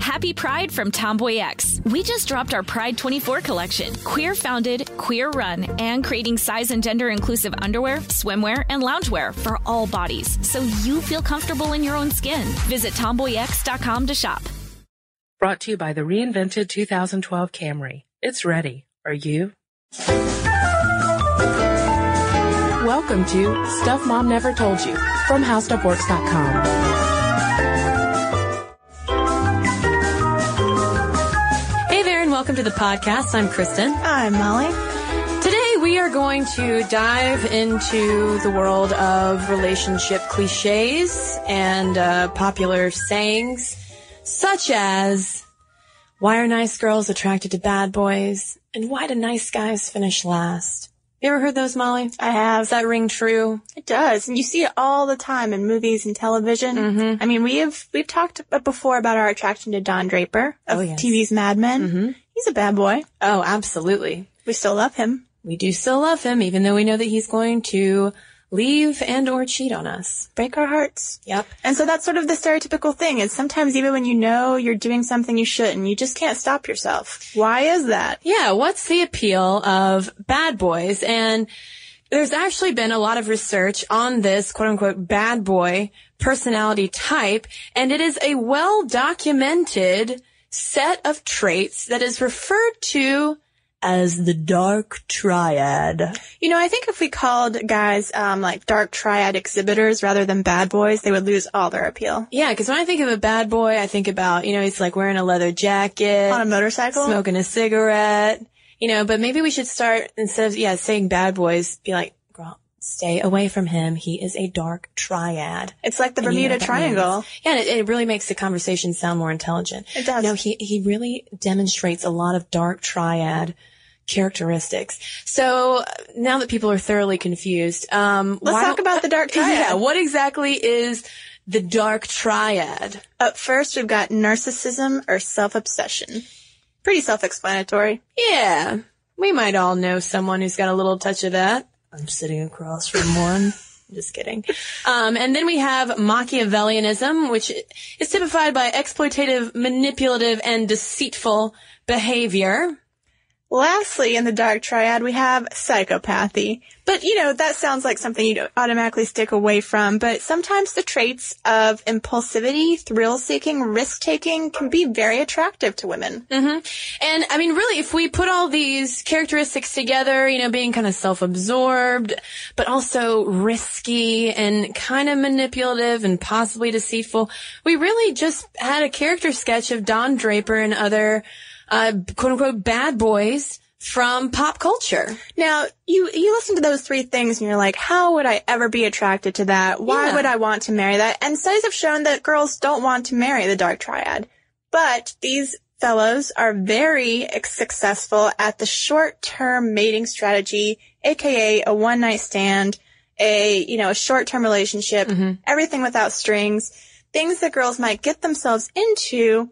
Happy Pride from Tomboy X. We just dropped our Pride 24 collection. Queer founded, queer run, and creating size and gender inclusive underwear, swimwear, and loungewear for all bodies so you feel comfortable in your own skin. Visit tomboyx.com to shop. Brought to you by the reinvented 2012 Camry. It's ready. Are you? Welcome to Stuff Mom Never Told You from HowStuffWorks.com. welcome to the podcast. I'm Kristen. I'm Molly. Today we are going to dive into the world of relationship cliches and uh, popular sayings, such as why are nice girls attracted to bad boys? And why do nice guys finish last? You ever heard those, Molly? I have. Does that ring true? It does, and you see it all the time in movies and television. Mm-hmm. I mean, we have we've talked before about our attraction to Don Draper of Oh, yes. TV's Mad Men. Mhm. He's a bad boy. Oh, absolutely. We still love him. We do still love him, even though we know that he's going to leave and or cheat on us. Break our hearts. Yep. And so that's sort of the stereotypical thing. Is sometimes even when you know you're doing something you shouldn't, you just can't stop yourself. Why is that? Yeah, what's the appeal of bad boys? And there's actually been a lot of research on this quote unquote bad boy personality type, and it is a well documented set of traits that is referred to as the dark triad. You know, I think if we called guys um, like dark triad exhibitors rather than bad boys, they would lose all their appeal. Yeah, because when I think of a bad boy, I think about, you know, he's like wearing a leather jacket, On a motorcycle? smoking a cigarette, you know, but maybe we should start instead of, yeah, saying bad boys, be like, stay away from him. He is a dark triad. It's like the And you know Bermuda Triangle. means. Yeah, and it, it really makes the conversation sound more intelligent. It does. No, he, he really demonstrates a lot of dark triad characteristics. So now that people are thoroughly confused, um, Let's talk about the dark triad. Yeah, what exactly is the dark triad? Up first, we've got narcissism or self-obsession. Pretty self-explanatory. Yeah, we might all know someone who's got a little touch of that. I'm sitting across from one. Just kidding. Um, and then we have Machiavellianism, which is typified by exploitative, manipulative, and deceitful behavior. Lastly, in the dark triad, we have psychopathy. But, you know, that sounds like something you'd automatically stick away from, but sometimes the traits of impulsivity, thrill-seeking, risk-taking can be very attractive to women. Mm-hmm. And I mean, really, if we put all these characteristics together, you know, being kind of self-absorbed, but also risky and kind of manipulative and possibly deceitful, we really just had a character sketch of Don Draper and other, uh, quote unquote bad boys from pop culture. Now, you, you listen to those three things and you're like, how would I ever be attracted to that? Why Yeah. would I want to marry that? And studies have shown that girls don't want to marry the dark triad. But these fellows are very successful at the short-term mating strategy, aka a one-night stand, a, you know, a short-term relationship, everything without strings, things that girls might get themselves into,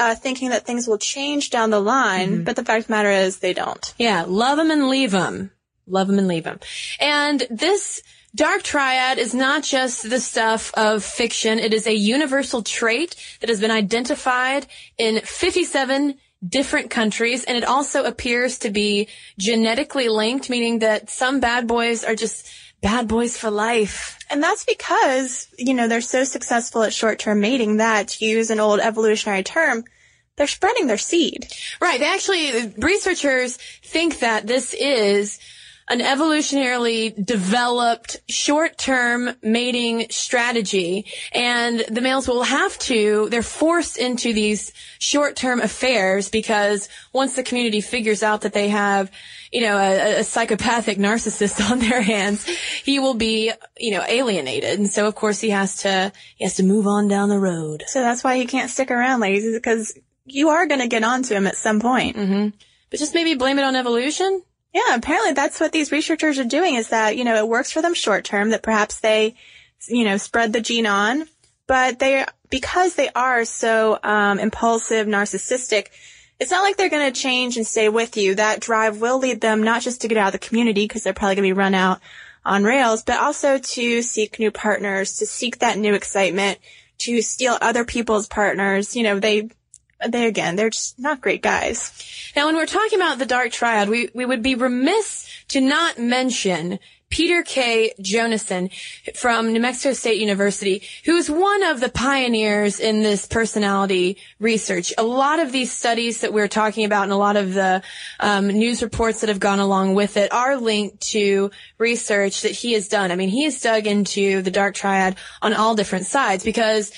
uh, thinking that things will change down the line, but the fact of the matter is they don't. Yeah, love them and leave them. Love them and leave them. And this dark triad is not just the stuff of fiction. It is a universal trait that has been identified in 57 different countries. And it also appears to be genetically linked, meaning that some bad boys are just bad boys for life. And that's because, you know, they're so successful at short-term mating that, to use an old evolutionary term, they're spreading their seed. Right. They actually, researchers think that this is an evolutionarily developed short-term mating strategy and the males will have to, they're forced into these short-term affairs because once the community figures out that they have, you know, a, a psychopathic narcissist on their hands, he will be, you know, alienated. And so of course he has to, he has to move on down the road. So that's why he can't stick around, ladies, because you are going to get onto him at some point. Mm-hmm. But just maybe blame it on evolution? Yeah, apparently that's what these researchers are doing is that, you know, it works for them short term, that perhaps they, you know, spread the gene on, but they, because they are so, um, impulsive, narcissistic, it's not like they're going to change and stay with you. That drive will lead them not just to get out of the community because they're probably going to be run out on rails, but also to seek new partners, to seek that new excitement, to steal other people's partners. You know, they, they again, they're just not great guys. Now, when we're talking about the dark triad, we, we would be remiss to not mention Peter K. Jonason from New Mexico State University, who is one of the pioneers in this personality research. A lot of these studies that we're talking about and a lot of the um, news reports that have gone along with it are linked to research that he has done. I mean, he has dug into the dark triad on all different sides because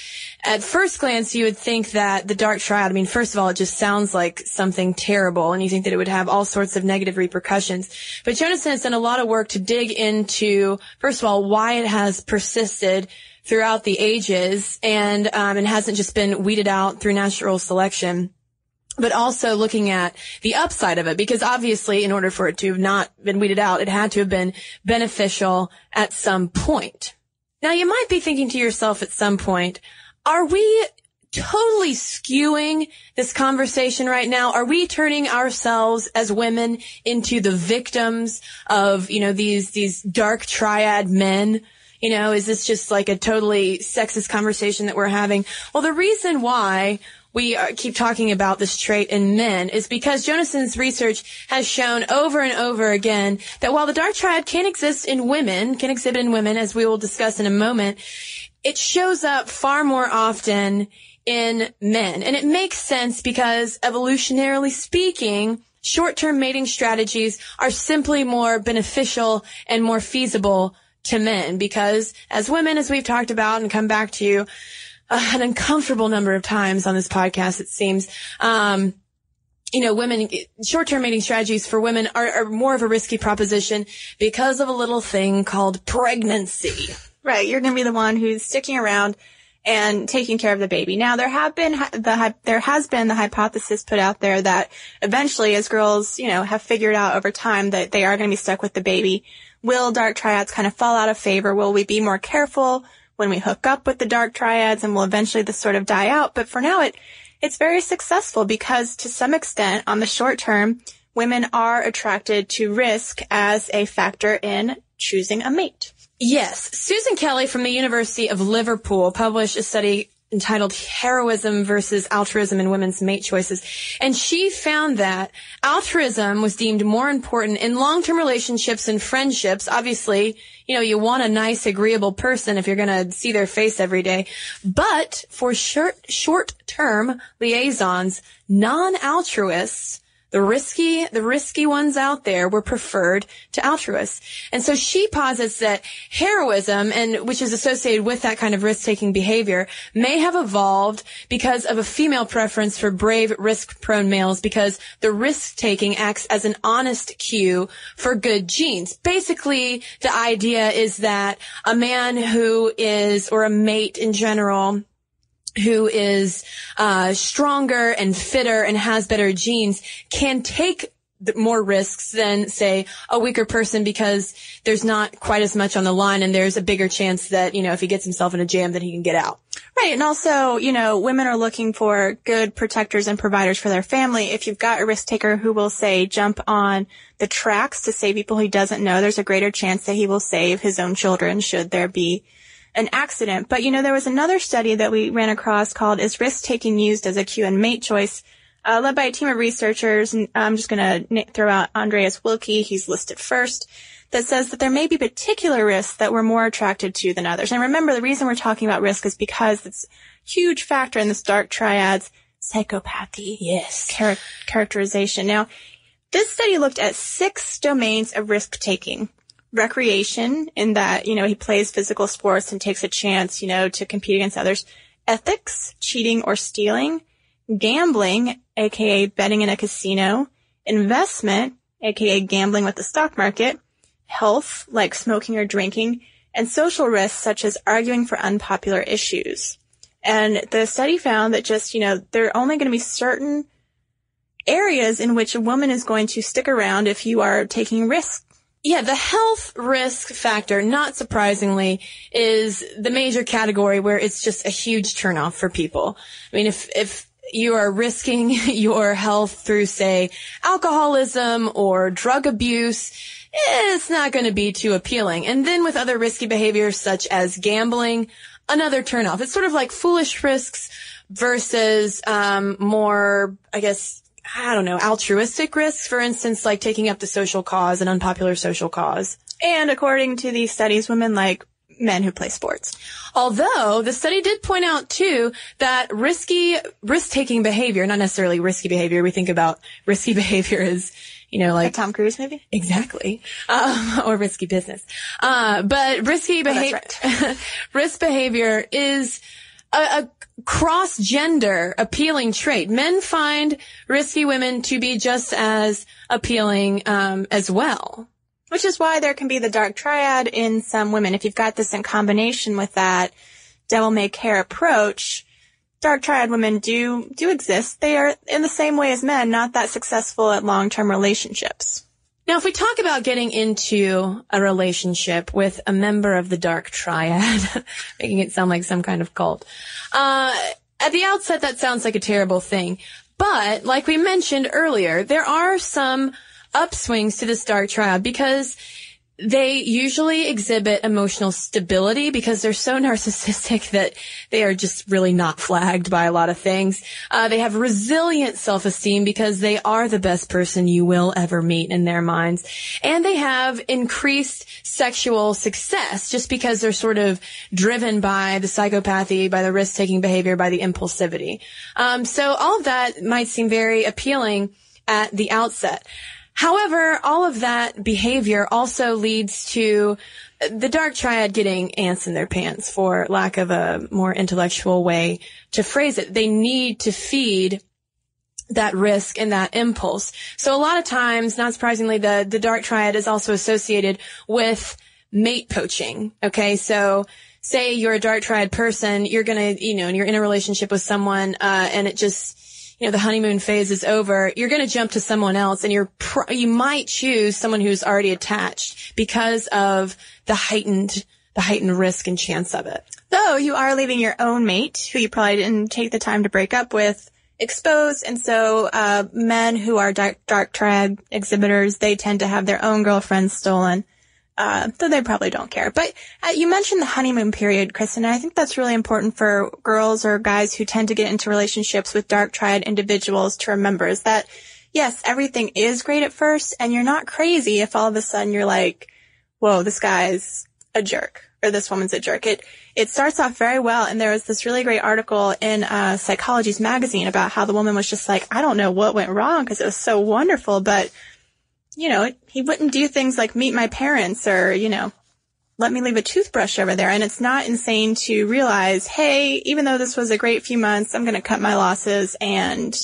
at first glance, you would think that the dark triad, I mean, first of all, it just sounds like something terrible and you think that it would have all sorts of negative repercussions. But Jonason has done a lot of work to dig into, first of all, why it has persisted throughout the ages and, um, and hasn't just been weeded out through natural selection but also looking at the upside of it because obviously in order for it to have not been weeded out, it had to have been beneficial at some point. Now you might be thinking to yourself at some point, are we totally skewing this conversation right now? Are we turning ourselves as women into the victims of, you know, these, these dark triad men? You know, is this just like a totally sexist conversation that we're having? Well, the reason why we keep talking about this trait in men is because Jonason's research has shown over and over again that while the dark triad can exist in women, can exhibit in women, as we will discuss in a moment, it shows up far more often in men. And it makes sense because evolutionarily speaking, short-term mating strategies are simply more beneficial and more feasible to men because as women, as we've talked about and come back to uh, an uncomfortable number of times on this podcast, it seems, um, you know, women, short-term mating strategies for women are, are more of a risky proposition because of a little thing called pregnancy. Right. You're going to be the one who's sticking around and taking care of the baby. Now there have been the there has been the hypothesis put out there that eventually as girls, you know, have figured out over time that they are going to be stuck with the baby, will dark triads kind of fall out of favor? Will we be more careful when we hook up with the dark triads and will eventually this sort of die out? But for now it it's very successful because to some extent on the short term, women are attracted to risk as a factor in choosing a mate. Yes. Susan Kelly from the University of Liverpool published a study entitled Heroism versus Altruism in Women's Mate Choices. And she found that altruism was deemed more important in long-term relationships and friendships. Obviously, you know, you want a nice, agreeable person if you're going to see their face every day. But for short, short-term liaisons, non-altruists the risky, the risky ones out there were preferred to altruists. And so she posits that heroism and which is associated with that kind of risk-taking behavior may have evolved because of a female preference for brave, risk-prone males because the risk-taking acts as an honest cue for good genes. Basically, the idea is that a man who is, or a mate in general, who is uh, stronger and fitter and has better genes can take more risks than say a weaker person because there's not quite as much on the line and there's a bigger chance that you know if he gets himself in a jam that he can get out. Right. And also you know women are looking for good protectors and providers for their family. If you've got a risk taker who will say jump on the tracks to save people he doesn't know there's a greater chance that he will save his own children should there be an accident. But you know, there was another study that we ran across called Is Risk Taking Used as a Cue and Mate Choice? uh, led by a team of researchers. And I'm just going to throw out Andreas Wilke. He's listed first that says that there may be particular risks that we're more attracted to than others. And remember, the reason we're talking about risk is because it's a huge factor in this dark triad's psychopathy. Yes. Char- characterization. Now, this study looked at six domains of risk taking. Recreation, in that, you know, he plays physical sports and takes a chance, you know, to compete against others. Ethics, cheating or stealing. Gambling, aka betting in a casino. Investment, aka gambling with the stock market health, like smoking or drinking, and social risks such as arguing for unpopular issues. And the study found that just, you know, there are only going to be certain areas in which a woman is going to stick around if you are taking risks. Yeah, the health risk factor, not surprisingly, is the major category where it's just a huge turnoff for people. I mean, if, if you are risking your health through, say, alcoholism or drug abuse, it's not going to be too appealing. And then with other risky behaviors such as gambling, another turnoff. It's sort of like foolish risks versus um, more, I guess, I don't know, altruistic risks. For instance, like taking up the social cause, an unpopular social cause. And according to these studies, women like men who play sports. Although the study did point out too that risky, risk-taking behavior, not necessarily risky behavior, we think about risky behavior as you know, like, Tom Cruise, maybe exactly, um, or risky business. Uh, but risky behavior, oh, right. risk behavior is a, a cross-gender appealing trait. Men find risky women to be just as appealing um, as well. Which is why there can be the dark triad in some women. If you've got this in combination with that devil may care approach, dark triad women do do exist. They are in the same way as men, not that successful at long-term relationships. Now, if we talk about getting into a relationship with a member of the dark triad, making it sound like some kind of cult, uh, at the outset, that sounds like a terrible thing. But, like we mentioned earlier, there are some upswings to this dark triad because they usually exhibit emotional stability because they're so narcissistic that they are just really not flagged by a lot of things. Uh, they have resilient self-esteem because they are the best person you will ever meet in their minds. And they have increased sexual success just because they're sort of driven by the psychopathy, by the risk-taking behavior, by the impulsivity. Um, so all of that might seem very appealing at the outset. However, all of that behavior also leads to the dark triad getting ants in their pants for lack of a more intellectual way to phrase it. They need to feed that risk and that impulse. So a lot of times, not surprisingly, the, the dark triad is also associated with mate poaching. Okay. So say you're a dark triad person, you're going to, you know, and you're in a relationship with someone, uh, and it just, you know, the honeymoon phase is over, you're going to jump to someone else and you're, pr- you might choose someone who's already attached because of the heightened, the heightened risk and chance of it. Though you are leaving your own mate, who you probably didn't take the time to break up with, exposed. And so, uh, men who are dark, dark triad exhibitors, they tend to have their own girlfriends stolen uh, though they probably don't care. But uh, you mentioned the honeymoon period, Kristen, and I think that's really important for girls or guys who tend to get into relationships with dark triad individuals to remember is that, yes, everything is great at first, and you're not crazy if all of a sudden you're like, whoa, this guy's a jerk, or this woman's a jerk. It, it starts off very well, and there was this really great article in uh, Psychology's magazine about how the woman was just like, I don't know what went wrong because it was so wonderful, but you know, he wouldn't do things like meet my parents or, you know, let me leave a toothbrush over there. And it's not insane to realize, hey, even though this was a great few months, I'm going to cut my losses and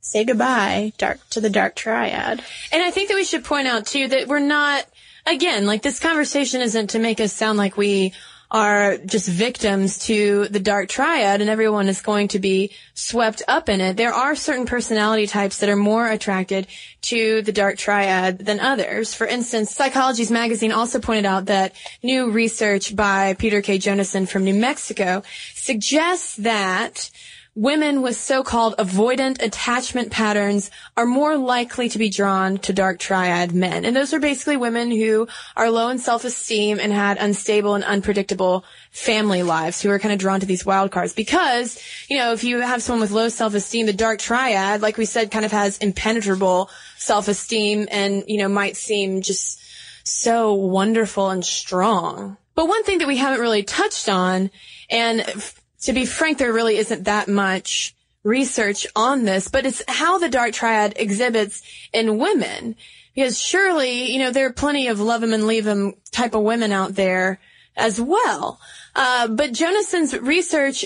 say goodbye dark to the dark triad. And I think that we should point out too that we're not, again, like this conversation isn't to make us sound like we are just victims to the dark triad and everyone is going to be swept up in it. There are certain personality types that are more attracted to the dark triad than others. For instance, Psychology's magazine also pointed out that new research by Peter K. Jonason from New Mexico suggests that women with so-called avoidant attachment patterns are more likely to be drawn to dark triad men. And those are basically women who are low in self-esteem and had unstable and unpredictable family lives who are kind of drawn to these wild cards because, you know, if you have someone with low self-esteem, the dark triad, like we said, kind of has impenetrable self-esteem and, you know, might seem just so wonderful and strong. But one thing that we haven't really touched on and to be frank, there really isn't that much research on this, but it's how the dark triad exhibits in women. Because surely, you know, there are plenty of love him and leave him type of women out there as well. Uh, but Jonason's research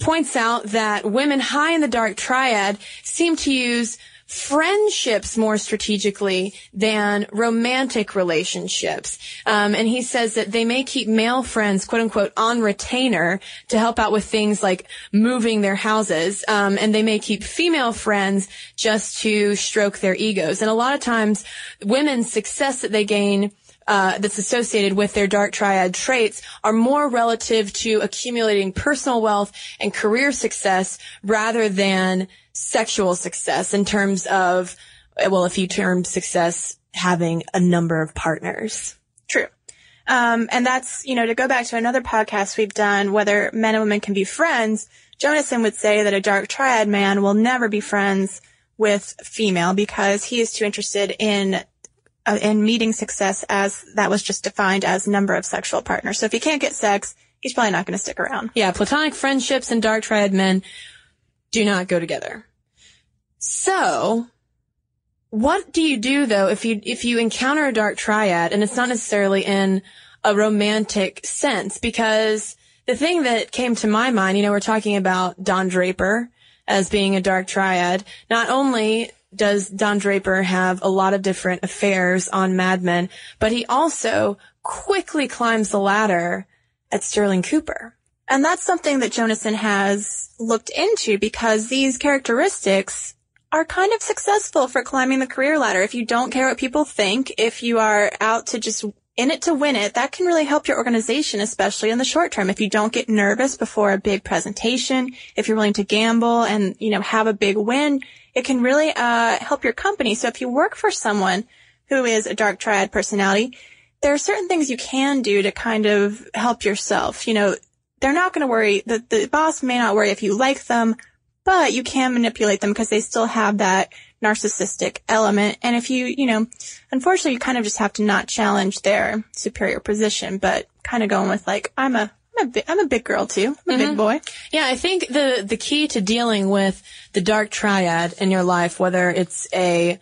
points out that women high in the dark triad seem to use friendships more strategically than romantic relationships. Um, and he says that they may keep male friends, quote unquote, on retainer to help out with things like moving their houses. Um, and they may keep female friends just to stroke their egos. And a lot of times women's success that they gain uh, that's associated with their dark triad traits are more relative to accumulating personal wealth and career success rather than sexual success in terms of, well, if you term success having a number of partners. True. Um, and that's, you know, to go back to another podcast we've done, whether men and women can be friends, Jonason would say that a dark triad man will never be friends with female because he is too interested in uh, in meeting success as that was just defined as number of sexual partners. So if he can't get sex, he's probably not going to stick around. Yeah, platonic friendships and dark triad men do not go together. So, what do you do though if you if you encounter a dark triad and it's not necessarily in a romantic sense because the thing that came to my mind, you know, we're talking about Don Draper as being a dark triad. Not only does Don Draper have a lot of different affairs on Mad Men, but he also quickly climbs the ladder at Sterling Cooper. And that's something that Jonason has looked into because these characteristics are kind of successful for climbing the career ladder. If you don't care what people think, if you are out to just in it to win it, that can really help your organization, especially in the short term. If you don't get nervous before a big presentation, if you're willing to gamble and, you know, have a big win, it can really, uh, help your company. So if you work for someone who is a dark triad personality, there are certain things you can do to kind of help yourself. You know, they're not going to worry, the, the boss may not worry if you like them, but you can manipulate them because they still have that narcissistic element. And if you, you know, unfortunately you kind of just have to not challenge their superior position, but kind of going with like, I'm a, I'm a, big, I'm a big girl too. I'm a mm-hmm. big boy. Yeah, I think the, the key to dealing with the dark triad in your life, whether it's a,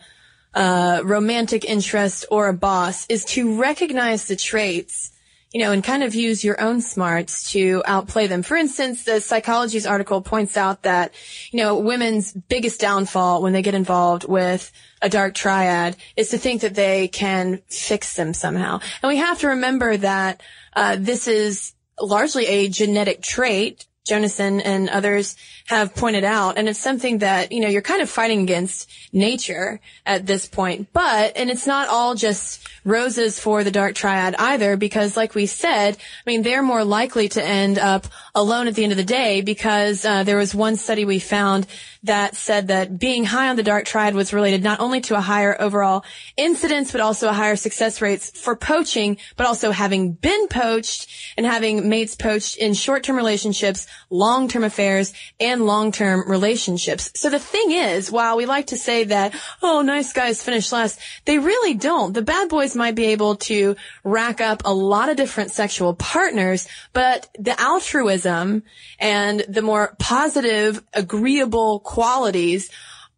uh, romantic interest or a boss is to recognize the traits you know, and kind of use your own smarts to outplay them. For instance, the psychology's article points out that, you know, women's biggest downfall when they get involved with a dark triad is to think that they can fix them somehow. And we have to remember that, uh, this is largely a genetic trait Jonason and others have pointed out. And it's something that, you know, you're kind of fighting against nature at this point. But, and it's not all just roses for the dark triad either, because like we said, I mean, they're more likely to end up alone at the end of the day because, uh, there was one study we found that said that being high on the dark triad was related not only to a higher overall incidence, but also a higher success rates for poaching, but also having been poached and having mates poached in short-term relationships, long-term affairs, and long-term relationships. So the thing is, while we like to say that, oh, nice guys finish last, they really don't. The bad boys might be able to rack up a lot of different sexual partners, but the altruism and the more positive, agreeable qualities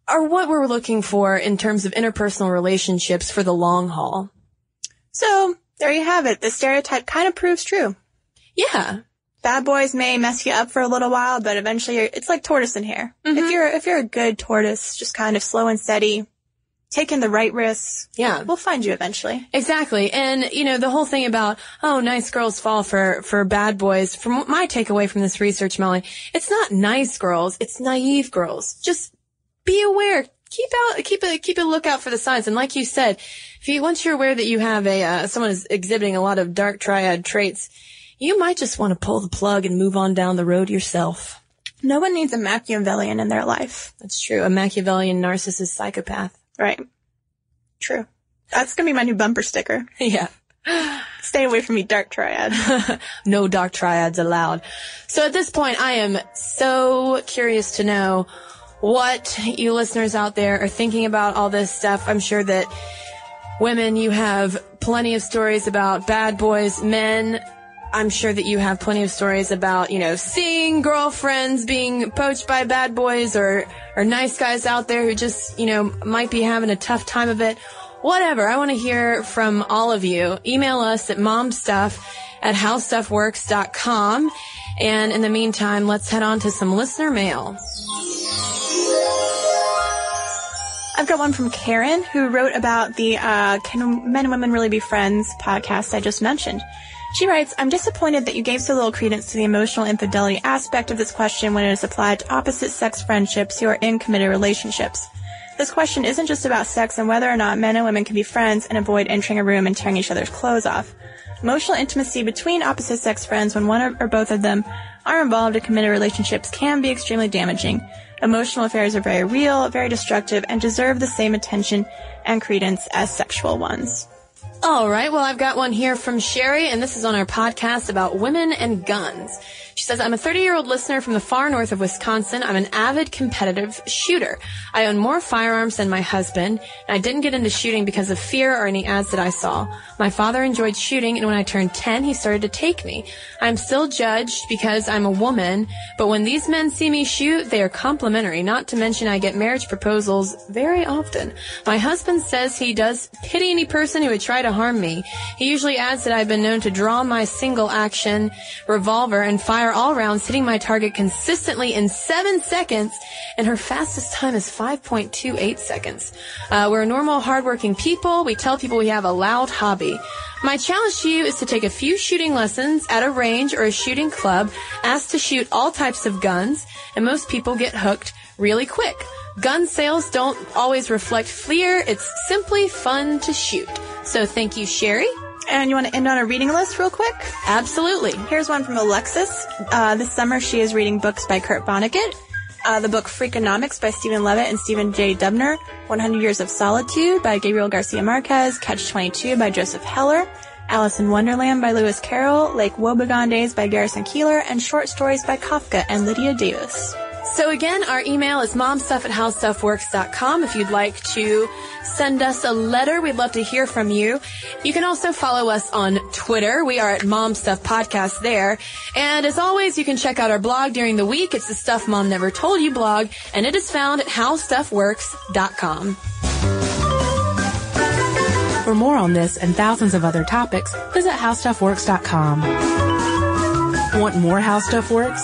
are what we're looking for in terms of interpersonal relationships for the long haul. So there you have it. The stereotype kind of proves true. Yeah. Bad boys may mess you up for a little while, but eventually it's like tortoise and hare. Mm-hmm. If you're, if you're a good tortoise, just kind of slow and steady, taking the right risks. Yeah. We'll find you eventually. Exactly. And, you know, the whole thing about, oh, nice girls fall for, for bad boys, from my takeaway from this research, Molly, it's not nice girls, it's naive girls. Just be aware. Keep out, keep a, keep a lookout for the signs. And like you said, if you, once you're aware that you have a, uh, someone is exhibiting a lot of dark triad traits, you might just want to pull the plug and move on down the road yourself. No one needs a Machiavellian in their life. That's true. A Machiavellian narcissist psychopath. Right. True. That's gonna be my new bumper sticker. Yeah. Stay away from me, Dark Triad. no dark triads allowed. So at this point, I am so curious to know what you listeners out there are thinking about all this stuff. I'm sure that women, you have plenty of stories about bad boys, men. I'm sure that you have plenty of stories about, you know, seeing girlfriends being poached by bad boys or, or nice guys out there who just, you know, might be having a tough time of it. Whatever. I want to hear from all of you. Email us at momstuff at howstuffworks.com. And in the meantime, let's head on to some listener mail. I've got one from Karen who wrote about the uh, Can Men and Women Really Be Friends podcast I just mentioned. She writes, I'm disappointed that you gave so little credence to the emotional infidelity aspect of this question when it is applied to opposite sex friendships who are in committed relationships. This question isn't just about sex and whether or not men and women can be friends and avoid entering a room and tearing each other's clothes off. Emotional intimacy between opposite sex friends when one or both of them are involved in committed relationships can be extremely damaging. Emotional affairs are very real, very destructive, and deserve the same attention and credence as sexual ones. All right. Well, I've got one here from Sherry, and this is on our podcast about women and guns. Says, I'm a 30 year old listener from the far north of Wisconsin. I'm an avid competitive shooter. I own more firearms than my husband, and I didn't get into shooting because of fear or any ads that I saw. My father enjoyed shooting, and when I turned 10, he started to take me. I'm still judged because I'm a woman, but when these men see me shoot, they are complimentary, not to mention I get marriage proposals very often. My husband says he does pity any person who would try to harm me. He usually adds that I've been known to draw my single action revolver and fire all rounds, hitting my target consistently in seven seconds, and her fastest time is 5.28 seconds. Uh, we're normal, hardworking people. We tell people we have a loud hobby. My challenge to you is to take a few shooting lessons at a range or a shooting club, ask to shoot all types of guns, and most people get hooked really quick. Gun sales don't always reflect fear. It's simply fun to shoot. So thank you, Sherry. And you want to end on a reading list real quick? Absolutely. Here's one from Alexis. Uh, this summer she is reading books by Kurt Vonnegut. Uh, the book Freakonomics by Steven Levitt and Stephen J. Dubner. 100 Years of Solitude by Gabriel Garcia Marquez. Catch 22 by Joseph Heller. Alice in Wonderland by Lewis Carroll. Lake Wobegon Days by Garrison Keillor. And short stories by Kafka and Lydia Davis. So again, our email is momstuff at howstuffworks.com. If you'd like to send us a letter, we'd love to hear from you. You can also follow us on Twitter. We are at Mom Stuff Podcast there. And as always, you can check out our blog during the week. It's the Stuff Mom Never Told You blog, and it is found at howstuffworks.com. For more on this and thousands of other topics, visit howstuffworks.com. Want more How Stuff Works?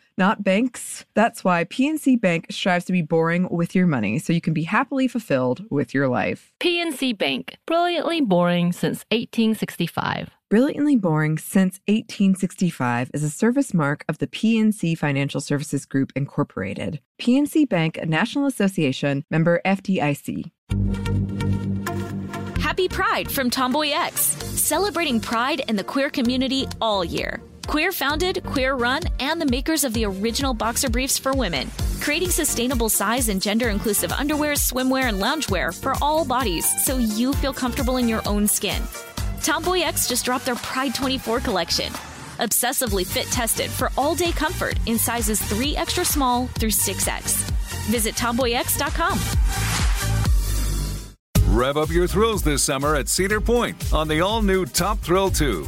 not banks. That's why PNC Bank strives to be boring with your money so you can be happily fulfilled with your life. PNC Bank, brilliantly boring since 1865. Brilliantly Boring Since 1865 is a service mark of the PNC Financial Services Group, Incorporated. PNC Bank, a National Association member FDIC. Happy Pride from Tomboy X, celebrating pride and the queer community all year. Queer founded, queer run, and the makers of the original boxer briefs for women, creating sustainable size and gender inclusive underwear, swimwear, and loungewear for all bodies so you feel comfortable in your own skin. Tomboy X just dropped their Pride 24 collection. Obsessively fit tested for all day comfort in sizes 3 extra small through 6X. Visit tomboyx.com. Rev up your thrills this summer at Cedar Point on the all new Top Thrill 2.